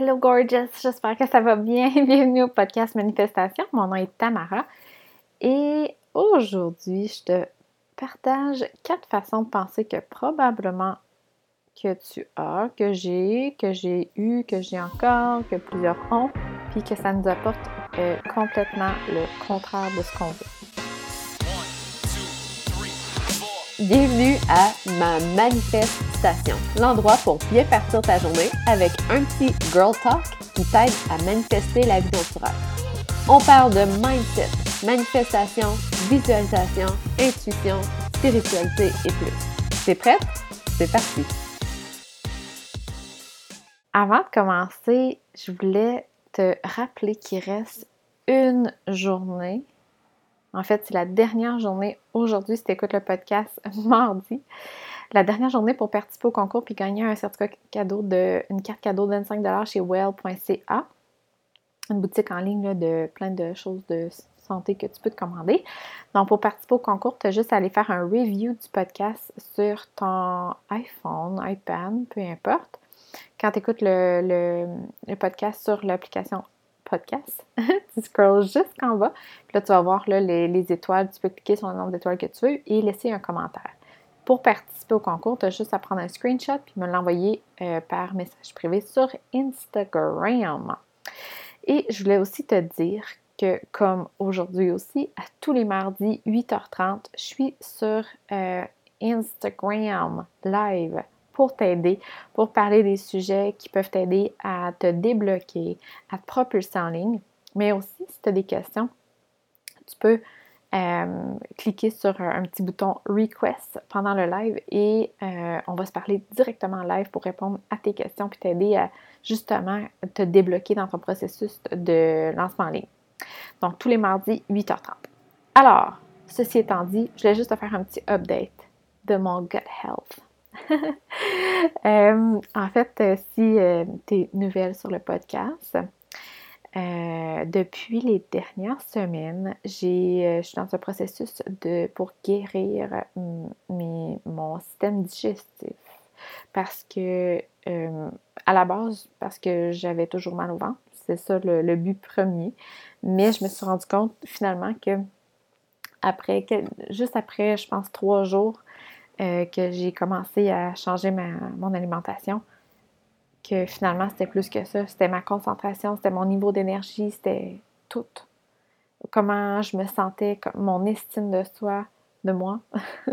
Hello gorgeous, j'espère que ça va bien. Bienvenue au podcast Manifestation. Mon nom est Tamara et aujourd'hui, je te partage quatre façons de penser que probablement que tu as, que j'ai, que j'ai eu, que j'ai encore, que plusieurs ont, puis que ça nous apporte euh, complètement le contraire de ce qu'on veut. Bienvenue à ma l'endroit pour bien partir ta journée avec un petit girl talk qui t'aide à manifester la vie dont tu rêves. On parle de mindset, manifestation, visualisation, intuition, spiritualité et plus. T'es prête? C'est parti! Avant de commencer, je voulais te rappeler qu'il reste une journée en fait, c'est la dernière journée aujourd'hui, si tu écoutes le podcast mardi. La dernière journée pour participer au concours puis gagner un certificat cadeau de une carte cadeau de 25$ chez well.ca. Une boutique en ligne de plein de choses de santé que tu peux te commander. Donc, pour participer au concours, tu as juste à aller faire un review du podcast sur ton iPhone, iPad, peu importe. Quand tu écoutes le, podcast sur l'application podcast. tu scrolls jusqu'en bas. Puis là, tu vas voir là, les, étoiles. Tu peux cliquer sur le nombre d'étoiles que tu veux et laisser un commentaire. Pour participer au concours, tu as juste à prendre un screenshot puis me l'envoyer euh, par message privé sur Instagram. Et je voulais aussi te dire que, comme aujourd'hui aussi, à tous les mardis 8h30, je suis sur euh, Instagram live pour t'aider, pour parler des sujets qui peuvent t'aider à te débloquer, à te propulser en ligne. Mais aussi, si tu as des questions, tu peux euh, cliquer sur un petit bouton Request pendant le live et euh, on va se parler directement en live pour répondre à tes questions puis t'aider à justement te débloquer dans ton processus de lancement en ligne. Donc, tous les mardis, 8h30. Alors, ceci étant dit, je voulais juste te faire un petit update de mon gut health. Euh, en fait, si euh, tu es nouvelle sur le podcast, depuis les dernières semaines, je suis dans un processus de, pour guérir mon système digestif. Parce que, à la base, parce que j'avais toujours mal au ventre. C'est ça le, but premier. Mais je me suis rendu compte finalement que après, juste après, je pense, trois jours, euh, que j'ai commencé à changer ma, mon alimentation, que finalement c'était plus que ça. C'était ma concentration, c'était mon niveau d'énergie, c'était tout. Comment je me sentais, mon estime de soi, de moi.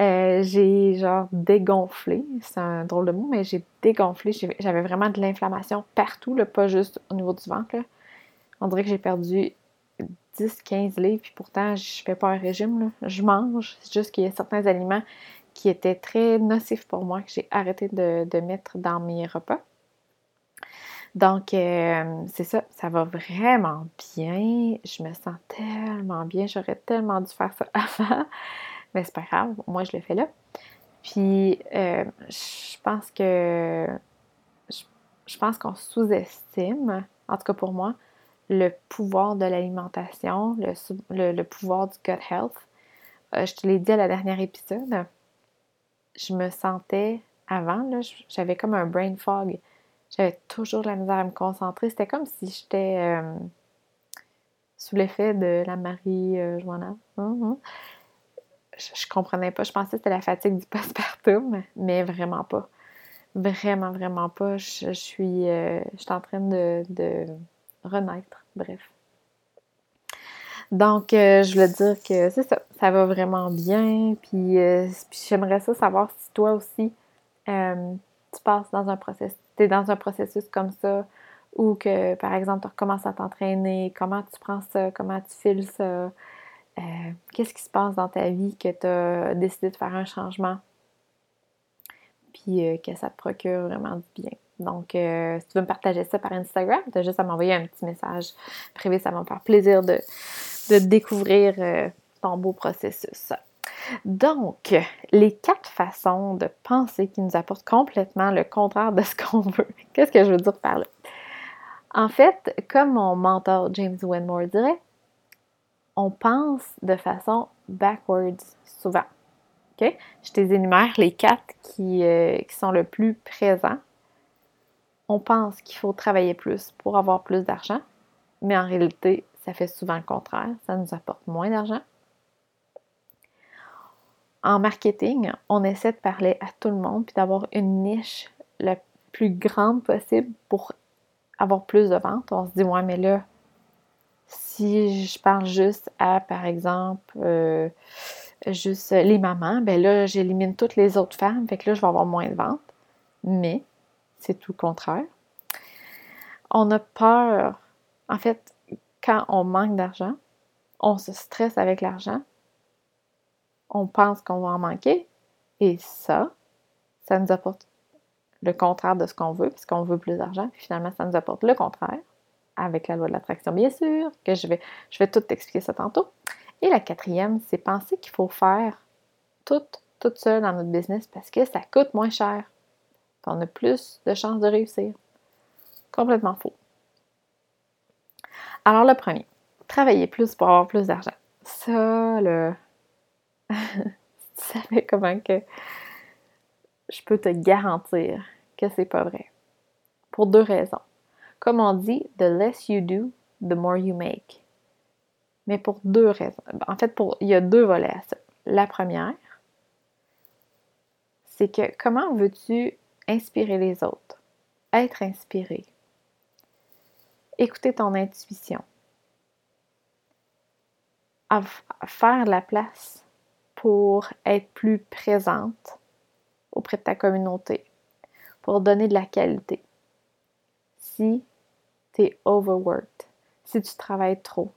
Euh, j'ai genre dégonflé, c'est un drôle de mot, mais j'ai dégonflé. J'avais vraiment de l'inflammation partout, pas juste au niveau du ventre. On dirait que j'ai perdu 10-15 livres, puis pourtant, je fais pas un régime. Je mange. C'est juste qu'il y a certains aliments qui étaient très nocifs pour moi que j'ai arrêté de, mettre dans mes repas. Donc, euh, c'est ça, ça va vraiment bien. Je me sens tellement bien. J'aurais tellement dû faire ça avant. Mais c'est pas grave, moi je le fais là. Puis, euh, je pense que. je pense qu'on sous-estime, en tout cas pour moi, le pouvoir de l'alimentation, le, pouvoir du gut health. Euh, je te l'ai dit à la dernière épisode, je me sentais avant, j'avais comme un brain fog. J'avais toujours de la misère à me concentrer. C'était comme si j'étais euh, sous l'effet de la Marie-Joanna. Euh, hum, hum. je, comprenais pas. Je pensais que c'était la fatigue du postpartum, mais vraiment pas. Vraiment, vraiment pas. Je, suis, je suis en train de renaître. Bref. Donc, euh, je voulais dire que c'est ça, ça va vraiment bien. Puis, euh, j'aimerais ça savoir si toi aussi, euh, tu passes dans un processus, tu dans un processus comme ça, ou que, par exemple, tu recommences à t'entraîner, comment tu prends ça, comment tu files ça, qu'est-ce qui se passe dans ta vie que tu as décidé de faire un changement, puis que ça te procure vraiment du bien. Donc, si tu veux me partager ça par Instagram, tu as juste à m'envoyer un petit message privé. Ça va me faire plaisir de, découvrir euh, ton beau processus. Donc, les quatre façons de penser qui nous apportent complètement le contraire de ce qu'on veut. Qu'est-ce que je veux dire par là? En fait, comme mon mentor James Wenmore dirait, on pense de façon backwards souvent. OK? Je t'énumère les quatre euh, qui sont le plus présents on pense qu'il faut travailler plus pour avoir plus d'argent, mais en réalité, ça fait souvent le contraire. Ça nous apporte moins d'argent. En marketing, on essaie de parler à tout le monde puis d'avoir une niche la plus grande possible pour avoir plus de ventes. On se dit, ouais, mais là, si je parle juste à, par exemple, euh, juste les mamans, ben là, j'élimine toutes les autres femmes, fait que là, je vais avoir moins de ventes. Mais c'est tout le contraire. On a peur. En fait, quand on manque d'argent, on se stresse avec l'argent, on pense qu'on va en manquer, et ça, ça nous apporte le contraire de ce qu'on veut, puisqu'on veut plus d'argent, puis finalement, ça nous apporte le contraire, avec la loi de l'attraction, bien sûr, que je vais, je vais tout expliquer ça tantôt. Et la quatrième, c'est penser qu'il faut faire tout, tout seul dans notre business parce que ça coûte moins cher. On a plus de chances de réussir. Complètement faux. Alors, le premier, travailler plus pour avoir plus d'argent. Ça, le. tu savais comment que. Je peux te garantir que c'est pas vrai. Pour deux raisons. Comme on dit, the less you do, the more you make. Mais pour deux raisons. En fait, il y a deux volets à ça. La première, c'est que comment veux-tu inspirer les autres? Être inspiré. Écouter ton intuition. faire la place pour être plus présente auprès de ta communauté, pour donner de la qualité. Si tu es overworked, si tu travailles trop,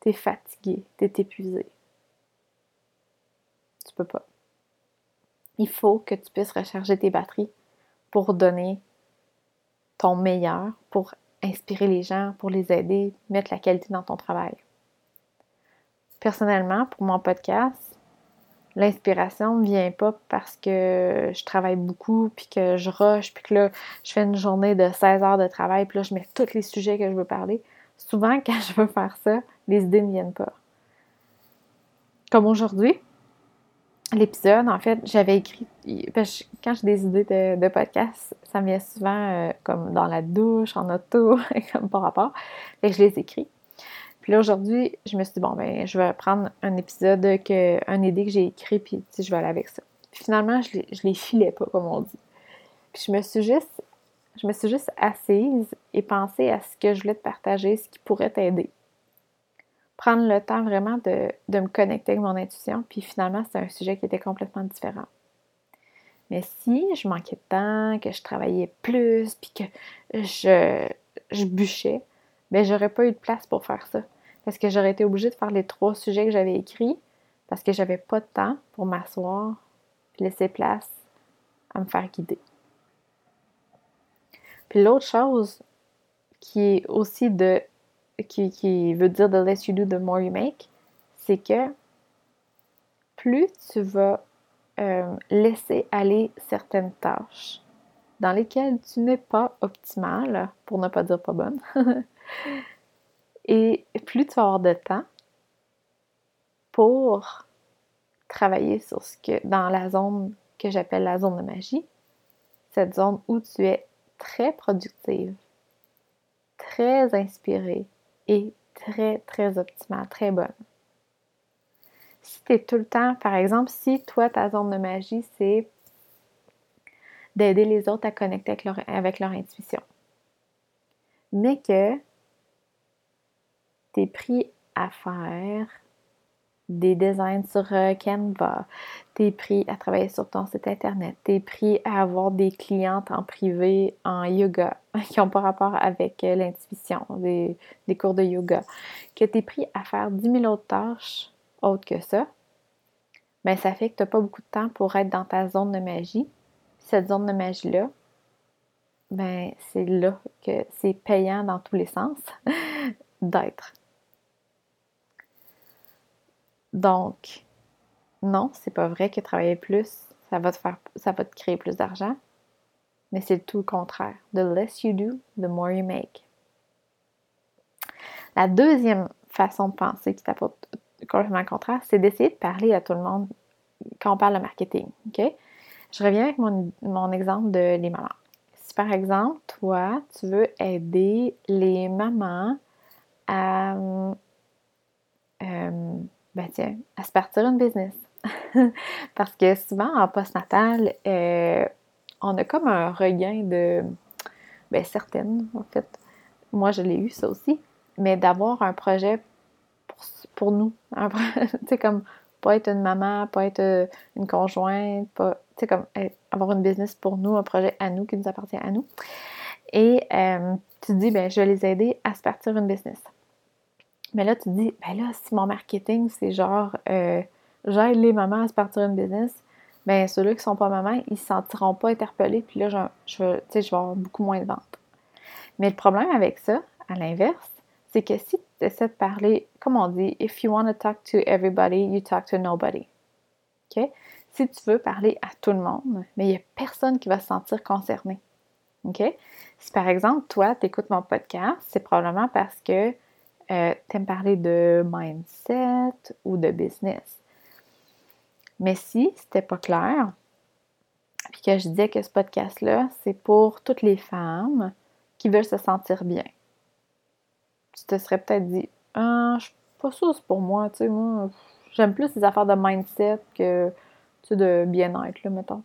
tu es fatigué, tu es épuisé, tu peux pas. Il faut que tu puisses recharger tes batteries pour donner ton meilleur, pour inspirer les gens, pour les aider, mettre la qualité dans ton travail. Personnellement, pour mon podcast, l'inspiration ne vient pas parce que je travaille beaucoup, puis que je rush, puis que là, je fais une journée de 16 heures de travail, puis là, je mets tous les sujets que je veux parler. Souvent, quand je veux faire ça, les idées ne viennent pas. Comme aujourd'hui, l'épisode, en fait, j'avais écrit, quand j'ai des idées de, podcast, ça me vient souvent euh, comme dans la douche, en auto, comme par rapport. Fait que je les écris. Puis là, aujourd'hui, je me suis dit, bon, ben, je vais prendre un épisode, que, un idée que j'ai écrit, puis je vais aller avec ça. Puis finalement, je les, je les filais pas, comme on dit. Puis je me suis juste, je me suis juste assise et pensé à ce que je voulais te partager, ce qui pourrait t'aider prendre le temps vraiment de, me connecter avec mon intuition. Puis finalement, c'est un sujet qui était complètement différent. Mais si je manquais de temps, que je travaillais plus, puis que je, je bûchais, ben j'aurais pas eu de place pour faire ça. Parce que j'aurais été obligée de faire les trois sujets que j'avais écrits, parce que j'avais pas de temps pour m'asseoir, laisser place à me faire guider. Puis l'autre chose qui est aussi de qui, veut dire the less you do, the more you make, c'est que plus tu vas euh, laisser aller certaines tâches dans lesquelles tu n'es pas optimal, pour ne pas dire pas bonne, et plus tu vas avoir de temps pour travailler sur ce que dans la zone que j'appelle la zone de magie, cette zone où tu es très productive, très inspirée, est très, très optimale, très bonne. Si tu es tout le temps, par exemple, si toi, ta zone de magie, c'est d'aider les autres à connecter avec leur, avec leur intuition, mais que tu es pris à faire des designs sur euh, Canva, t'es pris à travailler sur ton site internet, t'es pris à avoir des clientes en privé en yoga qui n'ont pas rapport avec euh, l'intuition, des, cours de yoga, que t'es pris à faire 10 000 autres tâches autres que ça, mais ben, ça fait que tu n'as pas beaucoup de temps pour être dans ta zone de magie. Cette zone de magie-là, ben, c'est là que c'est payant dans tous les sens d'être. Donc, non, c'est pas vrai que travailler plus, ça va te faire, ça va te créer plus d'argent. Mais c'est tout le contraire. The less you do, the more you make. La deuxième façon de penser qui t'apporte complètement le contraire, c'est d'essayer de parler à tout le monde quand on parle de marketing. Je reviens avec mon, exemple de les mamans. Si par exemple, toi, tu veux aider les mamans à, euh, ben tiens, à se partir une business. Parce que souvent, en postnatal, euh, on a comme un regain de. Ben, certaines, en fait. Moi, je l'ai eu, ça aussi. Mais d'avoir un projet pour, pour nous. Tu sais, comme pas être une maman, pas être euh, une conjointe, pas, tu sais, comme avoir une business pour nous, un projet à nous qui nous appartient à nous. Et euh, tu te dis, ben, je vais les aider à se partir une business. Mais là, tu te dis, ben là, si mon marketing, c'est genre, euh, j'aide les mamans à se partir une business, ben ceux-là qui sont pas mamans, ils se sentiront pas interpellés, puis là, je, je, je vais avoir beaucoup moins de ventes. Mais le problème avec ça, à l'inverse, c'est que si tu essaies de parler, comme on dit, if you want to talk to everybody, you talk to nobody. OK? Si tu veux parler à tout le monde, mais il n'y a personne qui va se sentir concerné. OK? Si par exemple, toi, tu écoutes mon podcast, c'est probablement parce que euh, tu aimes parler de mindset ou de business? Mais si c'était pas clair, puis que je disais que ce podcast-là, c'est pour toutes les femmes qui veulent se sentir bien tu te serais peut-être dit Ah, je suis pas sûre c'est pour moi, tu sais, moi, j'aime plus les affaires de mindset que tu de bien-être, là, mettons.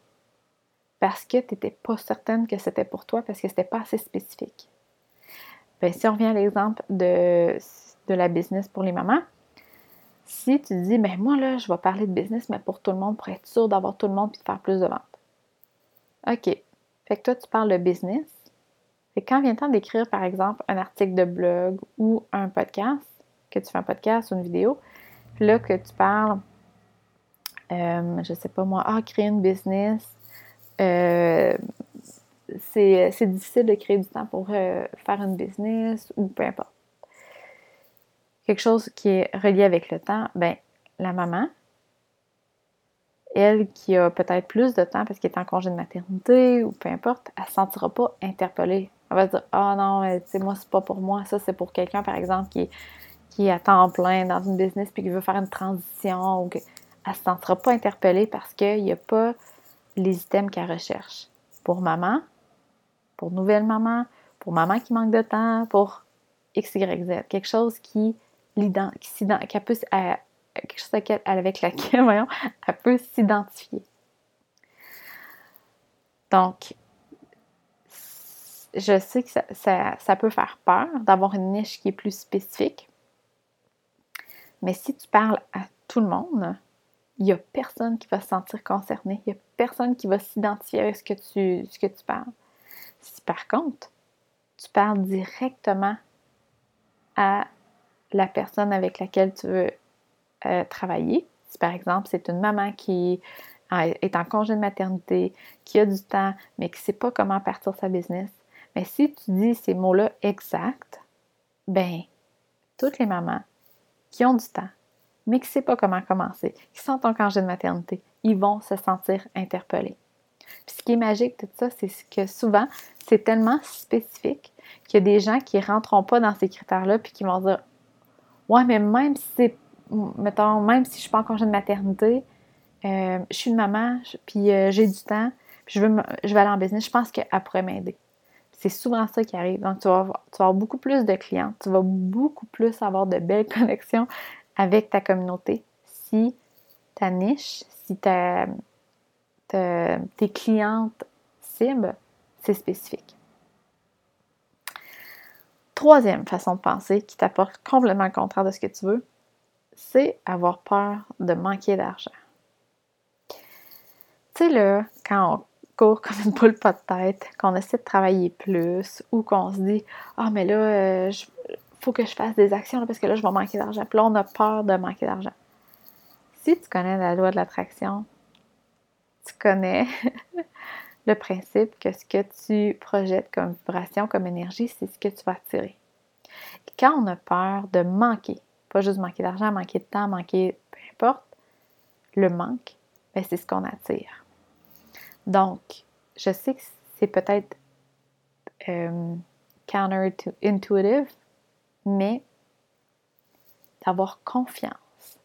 Parce que tu n'étais pas certaine que c'était pour toi, parce que c'était pas assez spécifique. Bien, si on revient à l'exemple de, de la business pour les mamans, si tu dis, ben moi, là, je vais parler de business, mais pour tout le monde, pour être sûr d'avoir tout le monde puis de faire plus de ventes. OK. Fait que toi, tu parles de business, et quand vient le temps d'écrire, par exemple, un article de blog ou un podcast, que tu fais un podcast ou une vidéo, là que tu parles, euh, je sais pas moi, ah, créer une business, euh, c'est difficile de créer du temps pour euh, faire une business ou peu importe. Quelque chose qui est relié avec le temps, ben la maman, elle qui a peut-être plus de temps parce qu'elle est en congé de maternité ou peu importe, elle ne se sentira pas interpellée elle va se dire Ah oh non, c'est moi, c'est pas pour moi. Ça, c'est pour quelqu'un, par exemple, qui est, qui est à temps plein dans une business puis qui veut faire une transition ou qu'elle ne se sentira pas interpellée parce qu'il n'y a pas les items qu'elle recherche. Pour maman, pour nouvelle maman, pour maman qui manque de temps, pour X, Y, Z. Quelque chose qui, quelque chose avec laquelle, voyons, elle peut s'identifier. Donc, je sais que ça, peut faire peur d'avoir une niche qui est plus spécifique. Mais si tu parles à tout le monde, il n'y a personne qui va se sentir concerné. Il n'y a personne qui va s'identifier avec ce que tu parles. Si par contre, tu parles directement à la personne avec laquelle tu veux euh, travailler, si par exemple c'est une maman qui est en congé de maternité, qui a du temps, mais qui ne sait pas comment partir sa business, mais si tu dis ces mots-là exacts, ben, toutes les mamans qui ont du temps, mais qui ne savent pas comment commencer, qui sont en congé de maternité, ils vont se sentir interpellés. Puis ce qui est magique tout ça, c'est que souvent, c'est tellement spécifique qu'il y a des gens qui ne rentreront pas dans ces critères-là puis qui vont dire Ouais, mais même si c'est, mettons, même si je suis pas en congé de maternité, euh, je suis une maman, puis euh, j'ai du temps, puis je veux, vais aller en business, je pense qu'elle pourrait m'aider. C'est souvent ça qui arrive. Donc, tu vas, avoir, beaucoup plus de clients, tu vas beaucoup plus avoir de belles connexions avec ta communauté si ta niche, si ta, tes clientes cibles, c'est spécifique. Troisième façon de penser qui t'apporte complètement le contraire de ce que tu veux, c'est avoir peur de manquer d'argent. Tu sais, là, quand on court comme une poule pas de tête, qu'on essaie de travailler plus ou qu'on se dit Ah, mais là, euh, faut que je fasse des actions parce que là, je vais manquer d'argent. Puis là, on a peur de manquer d'argent. Si tu connais la loi de l'attraction, tu connais le principe que ce que tu projettes comme vibration, comme énergie, c'est ce que tu vas attirer. Quand on a peur de manquer, pas juste manquer d'argent, manquer de temps, manquer peu importe, le manque, ben, c'est ce qu'on attire. Donc, je sais que c'est peut-être euh, counter-intuitive, mais d'avoir confiance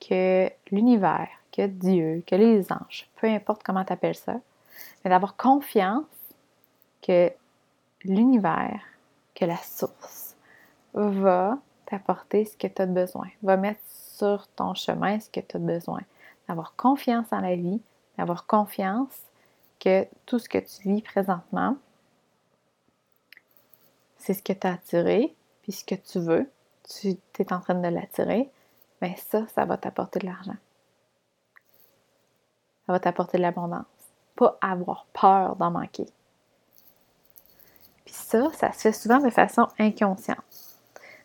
que l'univers, que Dieu, que les anges, peu importe comment tu appelles ça, mais d'avoir confiance que l'univers, que la source va t'apporter ce que tu as besoin, va mettre sur ton chemin ce que tu as besoin. D'avoir confiance en la vie, d'avoir confiance que tout ce que tu vis présentement, c'est ce que tu as attiré, puis ce que tu veux, tu es en train de l'attirer, bien ça, ça va t'apporter de l'argent. Ça va t'apporter de l'abondance. Pas avoir peur d'en manquer. Puis ça, ça se fait souvent de façon inconsciente.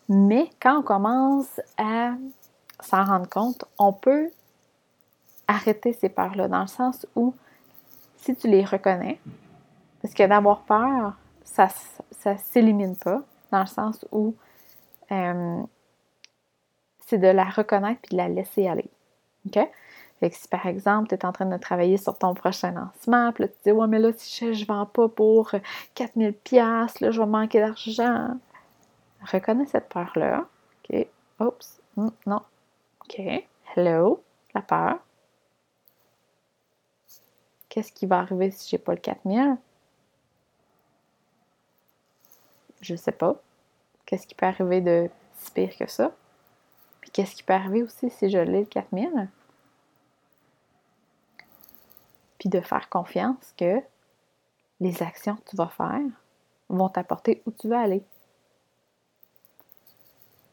Mais quand on commence à s'en rendre compte, on peut arrêter ces peurs-là, dans le sens où si tu les reconnais, parce que d'avoir peur, ça ne s'élimine pas, dans le sens où euh, c'est de la reconnaître puis de la laisser aller. OK? Fait que si par exemple, tu es en train de travailler sur ton prochain lancement, puis là, tu dis Ouais, mais là, si je ne vends pas pour 4000$, là, je vais manquer d'argent. Reconnais cette peur-là. OK. Oups. Hmm, non. OK. Hello. La peur. Qu'est-ce qui va arriver si j'ai pas le 4000? Je sais pas. Qu'est-ce qui peut arriver de si pire que ça? Puis qu'est-ce qui peut arriver aussi si je l'ai le 4000? Puis de faire confiance que les actions que tu vas faire vont t'apporter où tu veux aller.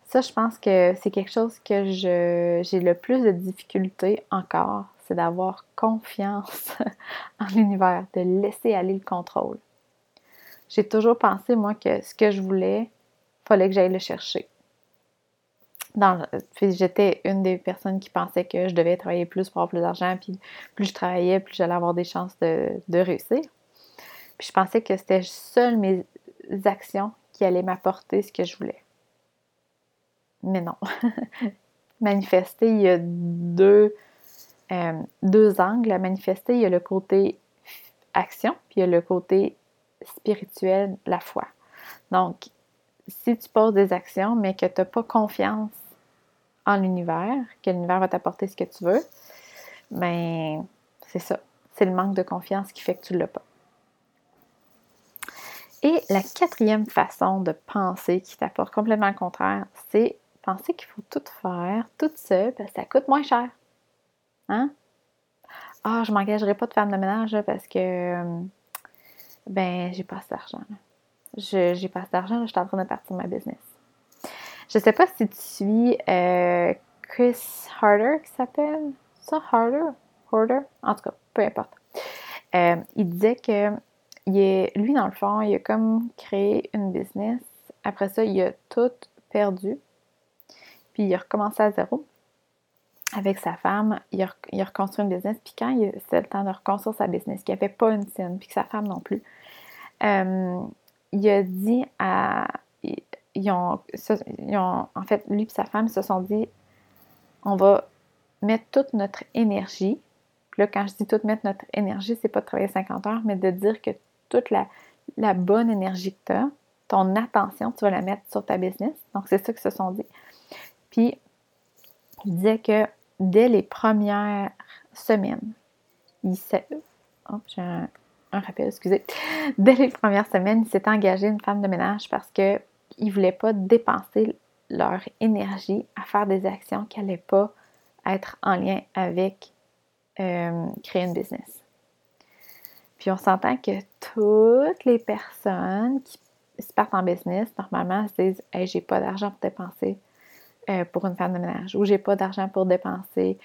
Ça, je pense que c'est quelque chose que j'ai le plus de difficultés encore, c'est d'avoir confiance en l'univers, de laisser aller le contrôle. J'ai toujours pensé, moi, que ce que je voulais, fallait que j'aille le chercher j'étais une des personnes qui pensait que je devais travailler plus pour avoir plus d'argent, puis plus je travaillais, plus j'allais avoir des chances de, réussir. Puis je pensais que c'était seules mes actions qui allaient m'apporter ce que je voulais. Mais non. manifester, il y a deux, euh, deux angles à manifester. Il y a le côté action, puis il y a le côté spirituel, la foi. Donc, si tu poses des actions, mais que tu n'as pas confiance l'univers, que l'univers va t'apporter ce que tu veux, mais ben, c'est ça. C'est le manque de confiance qui fait que tu ne l'as pas. Et la quatrième façon de penser qui t'apporte complètement le contraire, c'est penser qu'il faut tout faire tout seul parce que ça coûte moins cher. Hein? Ah, je m'engagerai pas de femme de ménage parce que ben j'ai pas assez d'argent. j'ai pas assez d'argent, je suis en train de partir ma business. Je sais pas si tu suis euh, Chris Harder qui s'appelle. Ça, Harder? Harder? En tout cas, peu importe. Euh, il disait que il lui, dans le fond, il a comme créé une business. Après ça, il a tout perdu. Puis il a recommencé à zéro avec sa femme. Il a, il a reconstruit une business. Puis quand c'est le temps de reconstruire sa business, qu'il n'y avait pas une scène, puis que sa femme non plus, euh, il a dit à ils ont, en fait, lui et sa femme se sont dit on va mettre toute notre énergie. Là, quand je dis toute mettre notre énergie, c'est pas de travailler 50 heures, mais de dire que toute la, la bonne énergie que tu as, ton attention, tu vas la mettre sur ta business. Donc, c'est ça qu'ils se sont dit. Puis, il disait que dès les premières semaines, il s'est. Oh, j'ai un, un rappel, excusez. Dès les premières semaines, il s'est engagé une femme de ménage parce que ils ne voulaient pas dépenser leur énergie à faire des actions qui n'allaient pas être en lien avec euh, créer une business. Puis on s'entend que toutes les personnes qui se partent en business, normalement, se disent Hey, j'ai pas d'argent pour dépenser euh, pour une femme de ménage ou j'ai pas d'argent pour dépenser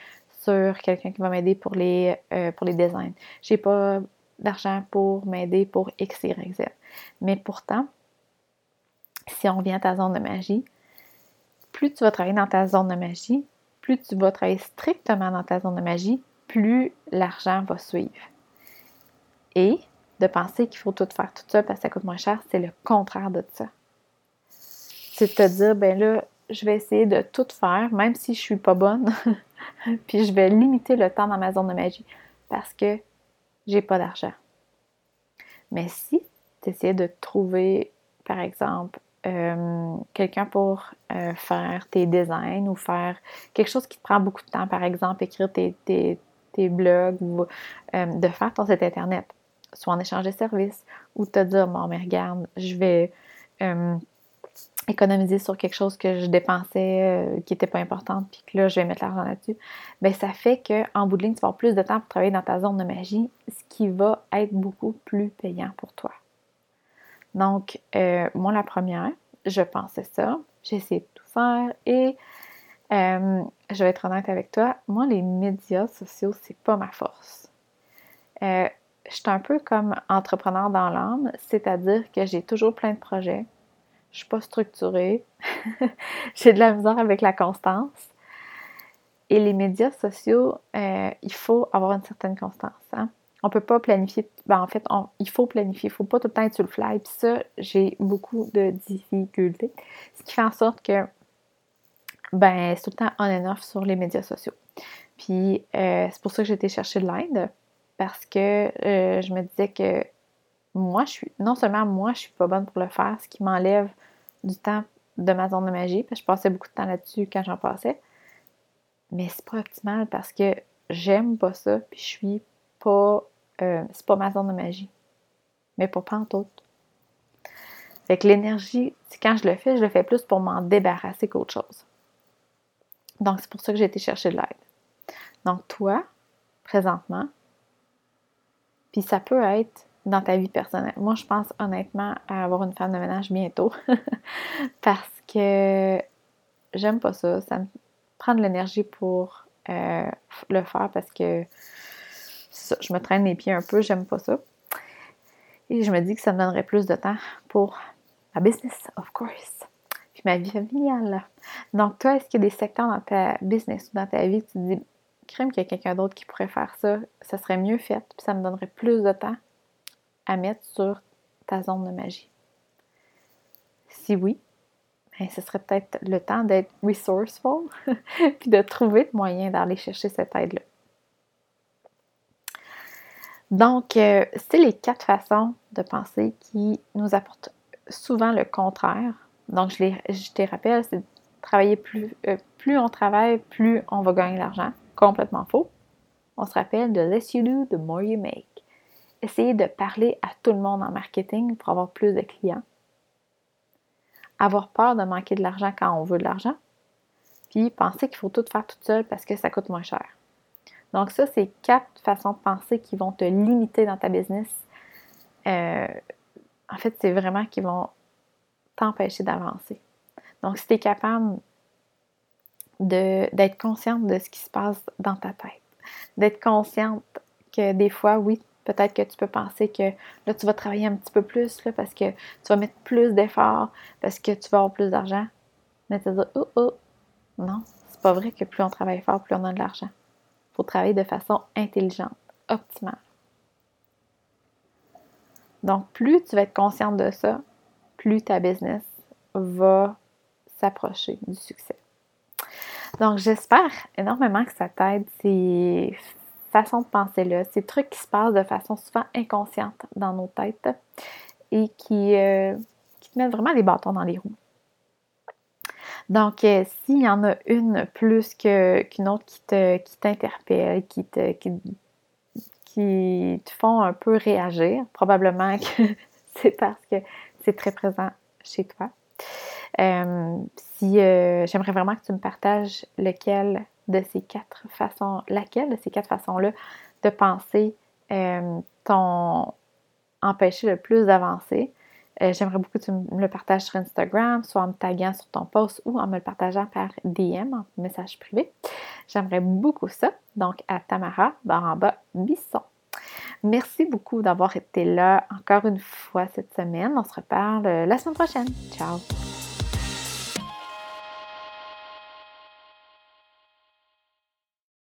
sur quelqu'un qui va m'aider pour les, euh, pour les designs. J'ai pas d'argent pour m'aider pour X, Y, Z. Mais pourtant, si on vient à ta zone de magie, plus tu vas travailler dans ta zone de magie, plus tu vas travailler strictement dans ta zone de magie, plus l'argent va suivre. Et de penser qu'il faut tout faire tout ça parce que ça coûte moins cher, c'est le contraire de ça. C'est de te dire, ben là, je vais essayer de tout faire, même si je suis pas bonne, puis je vais limiter le temps dans ma zone de magie parce que j'ai pas d'argent. Mais si tu essaies de trouver, par exemple, euh, quelqu'un pour euh, faire tes designs ou faire quelque chose qui te prend beaucoup de temps, par exemple, écrire tes, blogs ou euh, de faire ton site Internet. soit en échange de services, ou te dire, bon, mais regarde, je vais économiser sur quelque chose que je dépensais qui n'était pas important, puis que là, je vais mettre l'argent là-dessus, bien, ça fait qu'en bout de ligne, tu vas avoir plus de temps pour travailler dans ta zone de magie, ce qui va être beaucoup plus payant pour toi. Donc, euh, moi, la première, je pensais ça, j'ai essayé de tout faire et je vais être honnête avec toi, moi, les médias sociaux, c'est pas ma force. je suis un peu comme entrepreneur dans l'âme, c'est-à-dire que j'ai toujours plein de projets, je suis pas structurée, j'ai de la misère avec la constance. Et les médias sociaux, euh, il faut avoir une certaine constance. Hein? On peut pas planifier, ben en fait, il faut planifier, il faut pas tout le temps être sur le fly. Puis ça, j'ai beaucoup de difficultés. Ce qui fait en sorte que, ben, c'est tout le temps on and off sur les médias sociaux. Puis euh, c'est pour ça que j'ai été chercher de l'aide, parce que euh, je me disais que moi, je suis, non seulement moi, je suis pas bonne pour le faire, ce qui m'enlève du temps de ma zone de magie, je passais beaucoup de temps là-dessus quand j'en passais, mais c'est pas optimal parce que j'aime pas ça, puis je suis pas, euh, c'est pas ma zone de magie, mais pas en. Fait que l'énergie, quand je le fais, je le fais plus pour m'en débarrasser qu'autre chose. Donc, c'est pour ça que j'ai été chercher de l'aide. Donc, toi, présentement, puis ça peut être dans ta vie personnelle. Moi, je pense honnêtement à avoir une femme de ménage bientôt parce que j'aime pas ça. Ça me prend de l'énergie pour euh, le faire parce que je me traîne les pieds un peu, j'aime pas ça. Et je me dis que ça me donnerait plus de temps pour ma business, of course, puis ma vie familiale. Donc, toi, est-ce qu'il y a des secteurs dans ta business ou dans ta vie que tu te dis, crème qu'il y a quelqu'un d'autre qui pourrait faire ça, ça serait mieux fait, puis ça me donnerait plus de temps à mettre sur ta zone de magie? Si oui, ben, ce serait peut-être le temps d'être resourceful puis de trouver le moyen d'aller chercher cette aide-là. Donc, euh, c'est les quatre façons de penser qui nous apportent souvent le contraire. Donc, je, les, te rappelle, c'est travailler plus, euh, plus on travaille, plus on va gagner l'argent. Complètement faux. On se rappelle de less you do, the more you make essayer de parler à tout le monde en marketing pour avoir plus de clients. Avoir peur de manquer de l'argent quand on veut de l'argent. Puis penser qu'il faut tout faire tout seul parce que ça coûte moins cher. Donc ça, c'est quatre façons de penser qui vont te limiter dans ta business. Euh, en fait, c'est vraiment qui vont t'empêcher d'avancer. Donc, si tu es capable d'être consciente de ce qui se passe dans ta tête, d'être consciente que des fois, oui, Peut-être que tu peux penser que là, tu vas travailler un petit peu plus là, parce que tu vas mettre plus d'efforts, parce que tu vas avoir plus d'argent. Mais tu vas dire, oh, oh, non, c'est pas vrai que plus on travaille fort, plus on a de l'argent. Faut travailler de façon intelligente, optimale. Donc, plus tu vas être consciente de ça, plus ta business va s'approcher du succès. Donc, j'espère énormément que ça t'aide. C'est façon de penser-là, ces trucs qui se passent de façon souvent inconsciente dans nos têtes et qui, euh, qui te mettent vraiment des bâtons dans les roues. Donc, euh, s'il y en a une plus qu'une autre qui, te, qui t'interpelle, qui te, qui, te font un peu réagir, probablement que c'est parce que c'est très présent chez toi. Euh, si j'aimerais vraiment que tu me partages lequel de ces quatre façons, laquelle de ces quatre façons-là de penser euh, t'ont empêché le plus d'avancer. Euh, j'aimerais beaucoup que tu me le partages sur Instagram, soit en me taguant sur ton post ou en me le partageant par DM, en message privé. J'aimerais beaucoup ça. Donc, à Tamara, barre en bas, Bisson. Merci beaucoup d'avoir été là encore une fois cette semaine. On se reparle la semaine prochaine. Ciao!